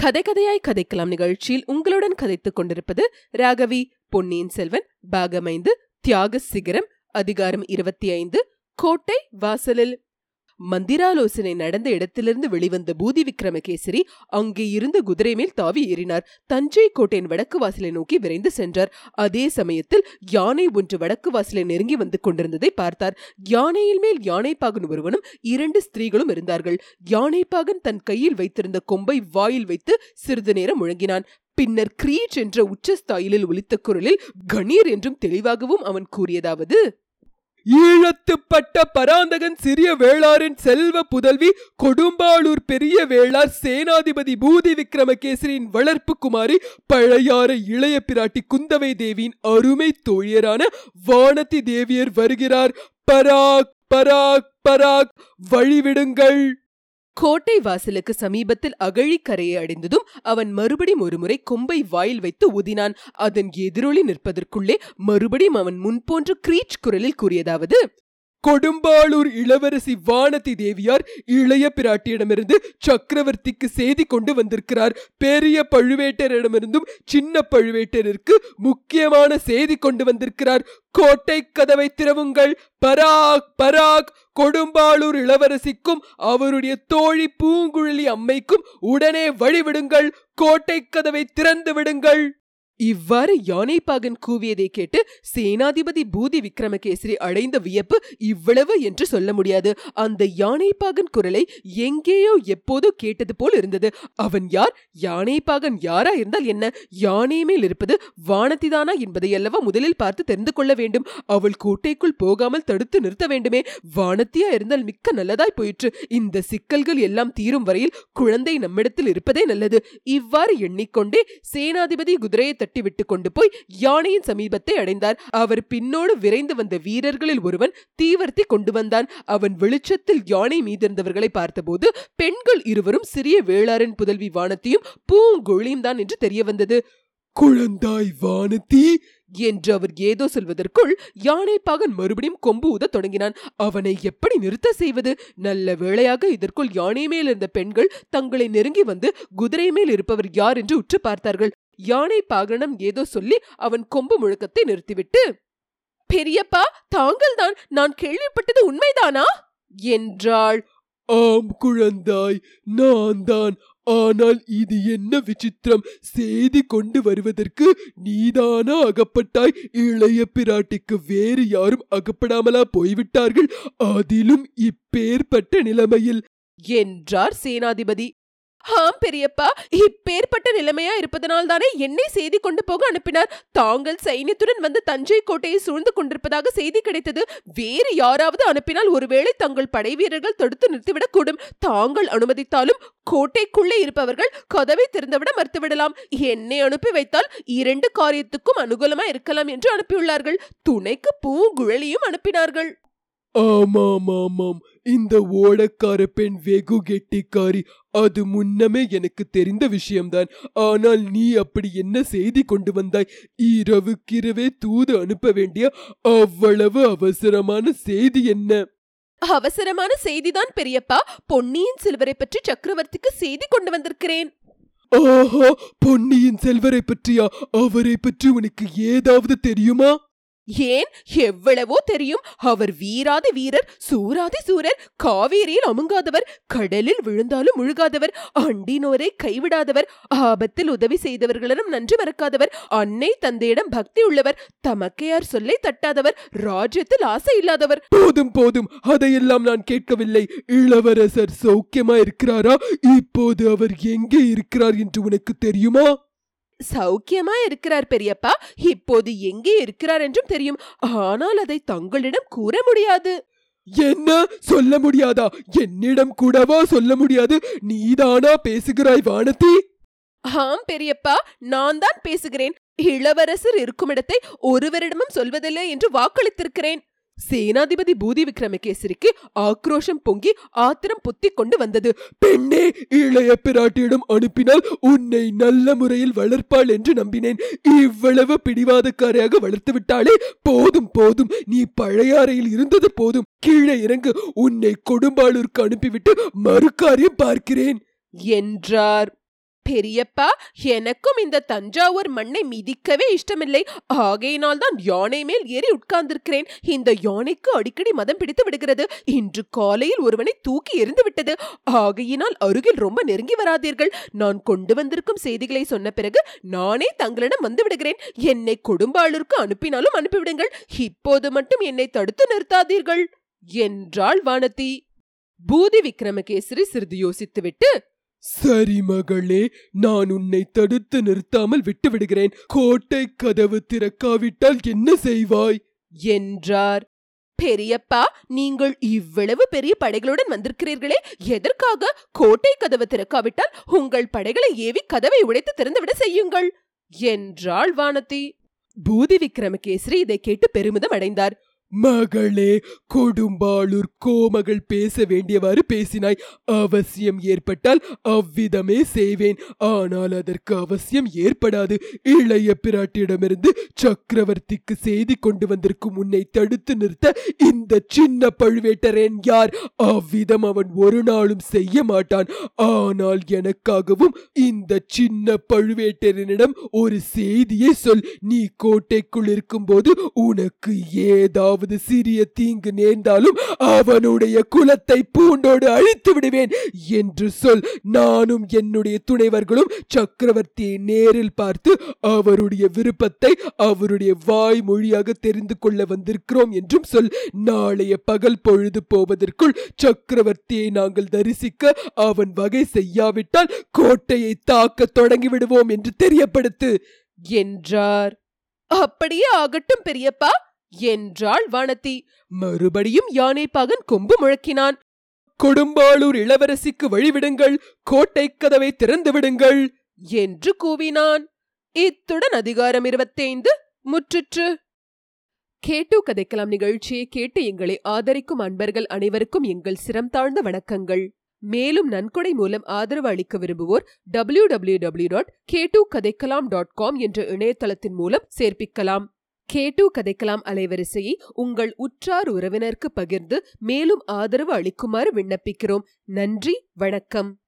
கதை கதையாய் கதைக்கலாம் நிகழ்ச்சியில் உங்களுடன் கதைத்துக் கொண்டிருப்பது ராகவி பொன்னியின் செல்வன் பாகமைந்து தியாக சிகரம் அதிகாரம் இருபத்தி ஐந்து கோட்டை வாசலில். மந்திராலோசனை நடந்த இடத்திலிருந்து வெளிவந்த பூதி விக்ரமகேசரி அங்கே இருந்த குதிரை மேல் தாவி ஏறினார். தஞ்சை கோட்டையின் வடக்கு வாசலை நோக்கி விரைந்து சென்றார். அதே சமயத்தில் யானை ஒன்று வடக்கு வாசலை நெருங்கி வந்து கொண்டிருந்ததை பார்த்தார். யானையில் மேல் யானைப்பாகன் ஒருவனும் இரண்டு ஸ்திரீகளும் இருந்தார்கள். யானைப்பாகன் தன் கையில் வைத்திருந்த கொம்பை வாயில் வைத்து சிறிது நேரம் முழங்கினான். பின்னர் கிரீச் என்ற உச்சஸ்தாயிலில் ஒலித்த குரலில் கணீர் என்றும் தெளிவாகவும் அவன் கூறியதாவது ஈழத்துப்பட்ட பராந்தகன் சிறிய வேளாரின் செல்வ புதல்வி கொடும்பாளூர் பெரிய வேளார் சேனாதிபதி பூதி விக்ரமகேசரியின் வளர்ப்பு குமாரி பழையாற இளைய பிராட்டி குந்தவை தேவியின் அருமை தோழியரான வானதி தேவியர் வருகிறார். பராக் பராக் பராக் வழிவிடுங்கள். கோட்டை வாசலுக்கு சமீபத்தில் அகழி கரையை அடைந்ததும் அவன் மறுபடியும் ஒருமுறை கொம்பை வாயில் வைத்து ஊதினான். அதன் எதிரொலி நிற்பதற்குள்ளே மறுபடியும் அவன் முன்போன்று கிரீச் குரலில் கூறியதாவது கொடும்பாளூர் இளவரசி வானதி தேவியார் இளைய பிராட்டியிடமிருந்து சக்கரவர்த்திக்கு செய்தி கொண்டு வந்திருக்கிறார். பெரிய பழுவேட்டரிடமிருந்தும் சின்ன பழுவேட்டரிற்கு முக்கியமான செய்தி கொண்டு வந்திருக்கிறார். கோட்டை கதவை திறவுங்கள். பராக் பராக் கொடும்பாளூர் இளவரசிக்கும் அவருடைய தோழி பூங்குழலி அம்மைக்கும் உடனே வழிவிடுங்கள் கோட்டை கதவை திறந்து விடுங்கள். இவ்வாறு யானைப்பாகன் கூவியதை கேட்டு சேனாதிபதி பூதி விக்ரமகேசரி அடைந்த வியப்பு இவ்வளவு என்று சொல்ல முடியாது. அந்த யானைப்பாகன் குரலை எங்கேயோ எப்போதோ கேட்டது போல் இருந்தது. அவன் யார்? யானைப்பாகன் யாரா இருந்தால் என்ன? யானை மேல் இருப்பது வானதிதானா என்பதை அல்லவா முதலில் பார்த்து தெரிந்து கொள்ள வேண்டும். அவள் கோட்டைக்குள் போகாமல் தடுத்து நிறுத்த வேண்டுமே. வானத்தியா இருந்தால் மிக்க நல்லதாய் போயிற்று. இந்த சிக்கல்கள் எல்லாம் தீரும் வரையில் குழந்தை நம்மிடத்தில் இருப்பதே நல்லது. இவ்வாறு எண்ணிக்கொண்டே சேனாதிபதி குதிரையை தட்டி விட்டு கொண்டு போய் யானையின் சமீபத்தை அடைந்தார். அவர் பின்னோடு விரைந்து வந்த வீரர்களில் ஒருவன் தீவர்த்தி கொண்டு வந்தான். அவன் வெளிச்சத்தில் யானை மீதிருந்தவர்களை பார்த்தபோது பெண்கள் இருவரும் சிறிய வேளாரின் புதல்வி வானத்தையும் பூங்கொழியும் தான் என்று தெரிய வந்தது குழந்தாய் வானதி என்று அவர் ஏதோ சொல்வதற்குள் யானைப்பாகன் மறுபடியும் கொம்பு ஊத தொடங்கினான். அவனை எப்படி நிறுத்த செய்வது? நல்ல வேளையாக இதற்குள் யானை மேல் இருந்த பெண்கள் தங்களை நெருங்கி வந்து குதிரை மேல் இருப்பவர் யார்? என்று உற்று பார்த்தார்கள். யானை பாகனம் ஏதோ சொல்லி அவன் கொம்பு முழக்கத்தை நிறுத்திவிட்டு பெரியப்பா தாங்கள்தான். நான் கேள்விப்பட்டது உண்மைதானா? என்றாள். ஆம் குழந்தாய். நான் தான் ஆனால் இது என்ன விசித்திரம். செய்தி கொண்டு வருவதற்கு நீதானா அகப்பட்டாய். இளைய பிராட்டிக்கு வேறு யாரும் அகப்படாமலா போய்விட்டார்கள். அதிலும் இப்பேற்பட்ட நிலைமையில். என்றார் சேனாதிபதி. ஆம் பெரியப்பா. இப்பேற்பட்ட நிலைமையா இருப்பதனால் தானே என்னை செய்தி கொண்டு போக அனுப்பினார். தாங்கள் சைன்யத்துடன் வந்து தஞ்சை கோட்டையை சூழ்ந்து கொண்டிருப்பதாக செய்தி கிடைத்தது. வேறு யாராவது அனுப்பினால் ஒருவேளை தங்கள் படை வீரர்கள் தடுத்து நிறுத்திவிடக் கூடும். தாங்கள் அனுமதித்தாலும் கோட்டைக்குள்ளே இருப்பவர்கள் கதவை திறந்துவிட மறுத்துவிடலாம். என்னை அனுப்பி வைத்தால் இரண்டு காரியத்துக்கும் அனுகூலமா இருக்கலாம் என்று அனுப்பியுள்ளார்கள். துணைக்கு பூங்குழலியும் அனுப்பினார்கள். ஆமாம் ஆமாம் இந்த ஓடக்கார பெண் வெகு கெட்டிக்காரி. அது முன்னமே எனக்கு தெரிந்த விஷயம்தான். ஆனால் நீ அப்படி என்ன செய்தி கொண்டு வந்தாய்? இரவுக்கிரவே தூது அனுப்ப வேண்டிய அவ்வளவு அவசரமான செய்தி என்ன? அவசரமான செய்திதான் பெரியப்பா. பொன்னியின் செல்வரை பற்றி சக்கரவர்த்திக்கு செய்தி கொண்டு வந்திருக்கிறேன். ஆஹா பொன்னியின் செல்வரை பற்றியா? அவரை பற்றி உனக்கு ஏதாவது தெரியுமா? ஏன்? எவ்வளவோ தெரியும். அவர் வீராதி வீரர் சூராதி சூரர் காவேரியில் அமுங்காதவர் கடலில் விழுந்தாலும் முழுகாதவர் அண்டினோரை கைவிடாதவர் ஆபத்தில் உதவி செய்தவர்களிடம் நன்றி மறக்காதவர் அன்னை தந்தையிடம் பக்தி உள்ளவர் தமக்கையார் சொல்லை தட்டாதவர் ராஜ்யத்தில் ஆசை இல்லாதவர். போதும் போதும். அதையெல்லாம் நான் கேட்கவில்லை. இளவரசர் சௌக்கியமா இருக்கிறாரா இப்போது அவர் எங்கே இருக்கிறார் என்று உனக்கு தெரியுமா? சௌக்கியமா இருக்கிறார் பெரியப்பா. இப்போது எங்கே இருக்கிறார் என்றும் தெரியும். ஆனால் அதை தங்களிடம் கூற முடியாது. என்ன? சொல்ல முடியாதா? என்னிடம் கூடவா சொல்ல முடியாது? நீதானா பேசுகிறாய் வானதி? ஆம் பெரியப்பா நான் தான் பேசுகிறேன். இளவரசர் இருக்கும் இடத்தை ஒருவரிடமும் சொல்வதில்லை என்று வாக்களித்திருக்கிறேன். சேனாதிபதி பூதி விக்ரமகேசரிக்கு ஆக்ரோஷம் பொங்கி ஆத்திரம் புத்திக் கொண்டு வந்தது. பெண்ணே இளைய பிராட்டியிடம் அனுப்பினால் உன்னை நல்ல முறையில் வளர்ப்பாள் என்று நம்பினேன். இவ்வளவு பிடிவாதக்காரையாக வளர்த்து விட்டாளே போதும் போதும். நீ பழையாறையில் இருந்தது போதும். கீழே இறங்கு. உன்னை கொடும்பாளூருக்கு அனுப்பிவிட்டு மறுக்காரியம் பார்க்கிறேன். என்றார். பெரியப்பா எனக்கும் இந்த தஞ்சாவூர் மண்ணை மிதிக்கவே இஷ்டமில்லை. ஆகையினால் தான் யானை மேல் ஏறி உட்கார்ந்திருக்கிறேன். இந்த யானைக்கு அடிக்கடி மதம் பிடித்து விடுகிறது. இன்று காலையில் ஒருவனை தூக்கி எறிந்து விட்டது. ஆகையினால் அருகில் ரொம்ப நெருங்கி வராதீர்கள். நான் கொண்டு வந்திருக்கும் செய்திகளை சொன்ன பிறகு நானே தங்களிடம் வந்து விடுகிறேன். என்னை கொடும்பாளூருக்கு அனுப்பினாலும் அனுப்பிவிடுங்கள். இப்போது மட்டும் என்னை தடுத்து நிறுத்தாதீர்கள். என்றாள் வானதி. பூதி விக்ரமகேசரி சிறிது யோசித்துவிட்டு சரி மகளே நான் உன்னை தடுத்து நிறுத்தாமல் விட்டுவிடுகிறேன். கோட்டை கதவு திறக்காவிட்டால் என்ன செய்வாய்? என்றார். பெரியப்பா நீங்கள் இவ்வளவு பெரிய படைகளுடன் வந்திருக்கிறீர்களே. எதற்காக? கோட்டை கதவு திறக்காவிட்டால் உங்கள் படைகளை ஏவி கதவை உடைத்து திறந்துவிட செய்யுங்கள் என்றாள் வானதி. பூதி விக்ரமகேசரி இதை கேட்டு பெருமிதம் அடைந்தார். மகளே கொடும்பாளூர் கோமகள் பேச வேண்டியவாறு பேசினாய். அவசியம் ஏற்பட்டால் அவ்விதமே செய்வேன். ஆனால் அதற்கு அவசியம் ஏற்படாது. இளைய பிராட்டியிடமிருந்து சக்கரவர்த்திக்கு செய்தி கொண்டு வந்திருக்கும் உன்னை தடுத்து நிறுத்த இந்த சின்ன பழுவேட்டரன் யார்? அவ்விதம் அவன் ஒரு நாளும் செய்ய மாட்டான். ஆனால் எனக்காகவும் இந்த சின்ன பழுவேட்டரனிடம் ஒரு செய்தியை சொல். நீ கோட்டைக்குள் இருக்கும்போது உனக்கு ஏதாவது சிறிய தீங்கு நேர்ந்தாலும் அவனுடைய குலத்தை பூண்டோடு அழித்து விடுவேன் என்று சொல். நானும் என்னுடைய துணைவர்களும் சக்கரவர்த்தியை நேரில் பார்த்து அவருடைய விருப்பத்தை அவருடைய வாய் மொழியாக தெரிந்து கொள்ள வந்திருக்கிறோம் என்றும் சொல். நாளைய பகல் பொழுது போவதற்குள் சக்கரவர்த்தியை நாங்கள் தரிசிக்க அவன் வகை செய்யாவிட்டால் கோட்டையை தாக்க தொடங்கி விடுவோம் என்று தெரியப்படுத்து. என்றார். அப்படியே ஆகட்டும் பெரியப்பா. என்றாள் வானதி. மறுபடியும் யானைப்பாகன் கொம்பு முழக்கினான். கொடும்பாளூர் இளவரசிக்கு வழிவிடுங்கள் கோட்டை கதவை திறந்து விடுங்கள் என்று கூவினான். இத்துடன் அதிகாரம் இருபத்தைந்து முற்றிற்று. கேட்டு கதைக்கலாம் நிகழ்ச்சியை கேட்டு எங்களை ஆதரிக்கும் அன்பர்கள் அனைவருக்கும் எங்கள் சிரம் தாழ்ந்த வணக்கங்கள். மேலும் நன்கொடை மூலம் ஆதரவு அளிக்க விரும்புவோர் W W W dot K to Kathaikkalam dot com என்ற இணையதளத்தின் மூலம் சேர்ப்பிக்கலாம். கேட்டு கதைக்கலாம் அலைவரிசையை உங்கள் உற்றார் உறவினருக்கு பகிர்ந்து மேலும் ஆதரவு அளிக்குமாறு விண்ணப்பிக்கிறோம். நன்றி வணக்கம்.